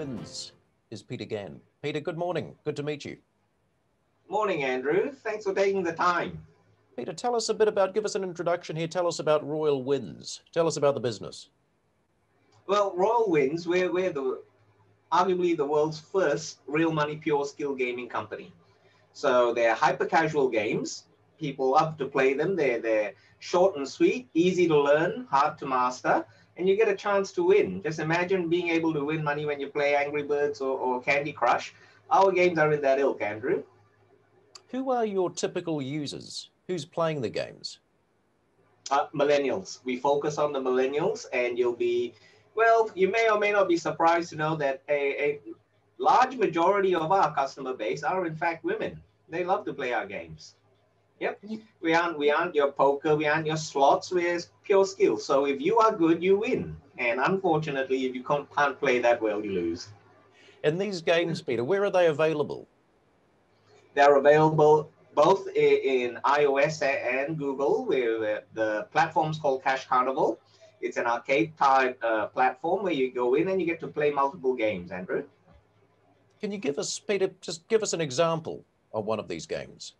Wins is Peter Gann. Peter, good morning. Good to meet you. Morning, Andrew. Thanks for taking the time. Peter, tell us a bit about, give us an introduction here. Tell us about Royal Wins. Tell us about the business. Well, Royal Wins, we're, we're the arguably the world's first real money pure skill gaming company. So they're hyper casual games. People love to play them. They're, they're short and sweet, easy to learn, hard to master, and you get a chance to win. Just imagine being able to win money when you play Angry Birds or, or Candy Crush. Our games are in that ilk, Andrew. Who are your typical users? Who's playing the games? Uh, millennials. We focus on the millennials, and you'll be, well, you may or may not be surprised to know that a, a large majority of our customer base are in fact women. They love to play our games. Yep. We aren't we aren't your poker, we aren't your slots, we're pure skill. So if you are good, you win. And unfortunately, if you can't, can't play that well, you lose. And these games, Peter, where are they available? They're available both in iOS and Google. Where the platform's called Cash Carnival. It's an arcade type uh, platform where you go in and you get to play multiple games. Andrew, can you give us, Peter, just give us an example of one of these games?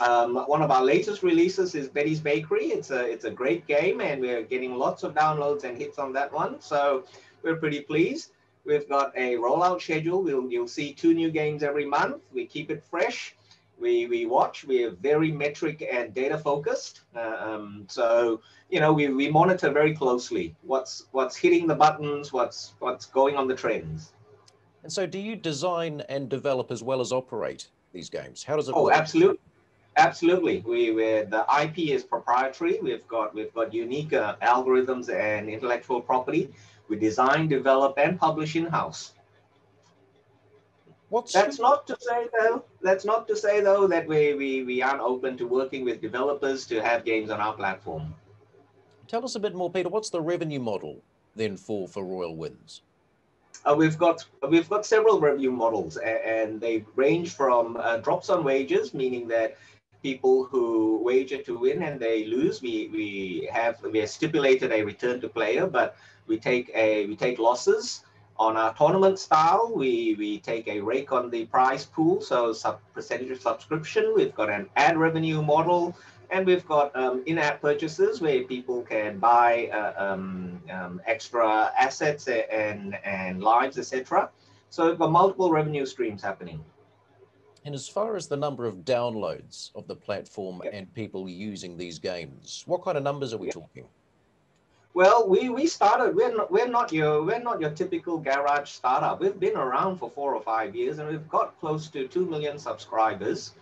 Um, one of our latest releases is Betty's Bakery. It's a it's a great game, and we're getting lots of downloads and hits on that one. So we're pretty pleased. We've got a rollout schedule. We'll you'll see two new games every month. We keep it fresh. We we watch. We're very metric and data focused. Uh, um, so you know we, we monitor very closely what's what's hitting the buttons, what's what's going on the trends. And so, do you design and develop as well as operate these games? How does it? Oh, work? absolutely. Absolutely, we, we the IP is proprietary. We've got we've got unique uh, algorithms and intellectual property. We design, develop, and publish in house. What's that's not to say though. That's not to say though that we, we we aren't open to working with developers to have games on our platform. Tell us a bit more, Peter. What's the revenue model then for for Royal Wins? Uh, we've got we've got several revenue models, and, and they range from uh, drops on wages, meaning that people who wager to win and they lose, we we have we have stipulated a return to player, but we take a we take losses on our tournament style. We we take a rake on the prize pool, so sub percentage of subscription. We've got an ad revenue model, and we've got um, in-app purchases where people can buy uh, um, um, extra assets and and lives, etc. So we've got multiple revenue streams happening. And as far as the number of downloads of the platform yep. and people using these games, what kind of numbers are we yep. talking? Well, we, we started. We're not we're not your we're not your typical garage startup. We've been around for four or five years, and we've got close to two million subscribers.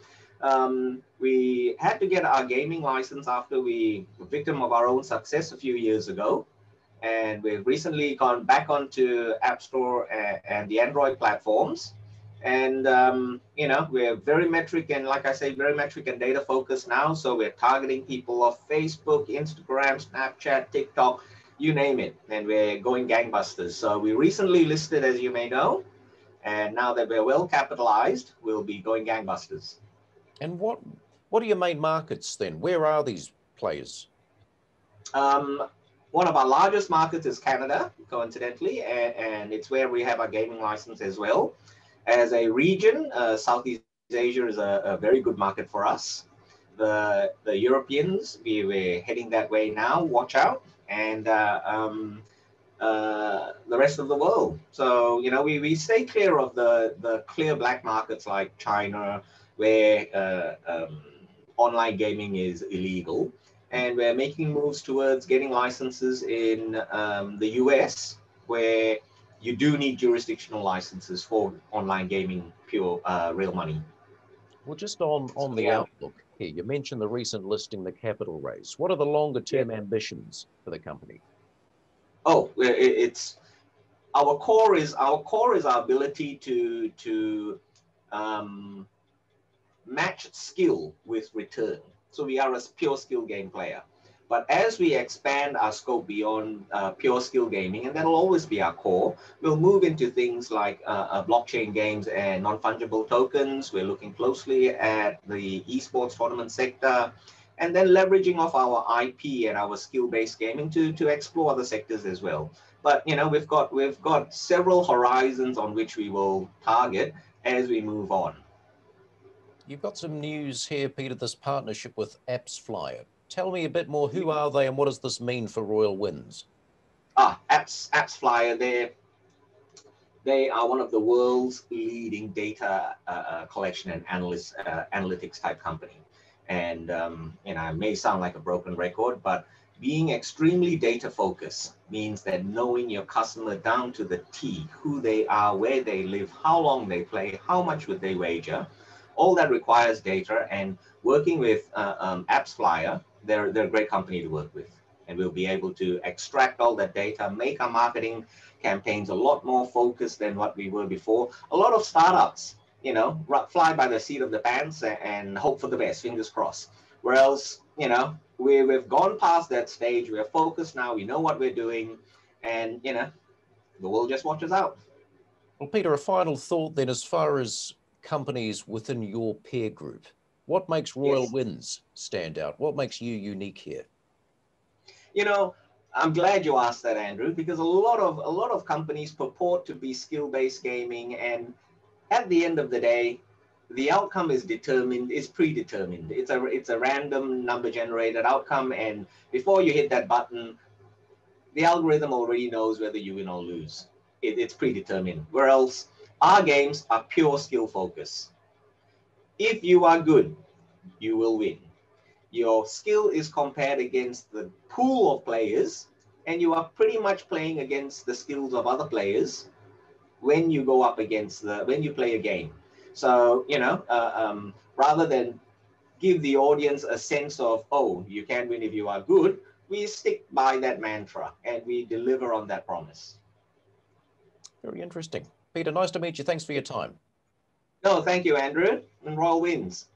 Um, we had to get our gaming license after we were victim of our own success a few years ago, and we've recently gone back onto App Store and, and the Android platforms and um, you know we're very metric and like i say very metric and data focused now. So we're targeting people of facebook instagram snapchat tiktok you name it. And we're going gangbusters. So we recently listed as you may know and now that we're well capitalized we'll be going gangbusters. And what what are your main markets then? Where are these players? Um, one of our largest markets is canada coincidentally and, and it's where we have our gaming license as well as a region, uh, Southeast Asia is a, a, very good market for us. The, the Europeans, we, we're heading that way now, watch out. And uh, um, uh, the rest of the world. So, you know, we, we stay clear of the, the clear black markets like China, where uh, um, online gaming is illegal. And we're making moves towards getting licenses in um, the US, where you do need jurisdictional licenses for online gaming, pure uh, real money. Well, just on, on the yeah. outlook here, you mentioned the recent listing, the capital raise. What are the longer term yeah. ambitions for the company? Oh, it's our core is our core is our ability to to um, match skill with return. So we are a pure skill game player. But as we expand our scope beyond uh, pure skill gaming, and that'll always be our core, we'll move into things like uh, uh, blockchain games and non-fungible tokens. We're looking closely at the esports tournament sector and then leveraging off our IP and our skill-based gaming to, to explore other sectors as well. But you know, we've got we've got several horizons on which we will target as we move on. You've got some news here, Peter, this partnership with AppsFlyer. Tell me a bit more, who are they and what does this mean for Royal Wins? Ah, Apps, AppsFlyer, they're, they are one of the world's leading data uh, uh collection and analyst, uh, analytics type company. And, um, know, it may sound like a broken record, but being extremely data focused means that knowing your customer down to the T, who they are, where they live, how long they play, how much would they wager, all that requires data and working with uh, um, AppsFlyer, they're, they're a great company to work with. And we'll be able to extract all that data, make our marketing campaigns a lot more focused than what we were before. A lot of startups, you know, fly by the seat of the pants and hope for the best, fingers crossed. Whereas, you know, we, we've gone past that stage. We're focused now. We know what we're doing. And, you know, the world just watches out. Well, Peter, a final thought then, as far as companies within your peer group, what makes Royal yes. Wins stand out? What makes you unique here? You know, I'm glad you asked that, Andrew, because a lot of a lot of companies purport to be skill-based gaming, and at the end of the day, the outcome is determined, is predetermined. It's a it's a random number generated outcome, and before you hit that button, the algorithm already knows whether you win or lose. It, it's predetermined. Whereas our games are pure skill focus. If you are good, you will win. Your skill is compared against the pool of players, and you are pretty much playing against the skills of other players when you go up against the when you play a game. So you know, uh, um, rather than give the audience a sense of oh, you can win if you are good, we stick by that mantra and we deliver on that promise. Very interesting. Peter, nice to meet you. Thanks for your time. No, thank you, Andrew. And Royal Wins.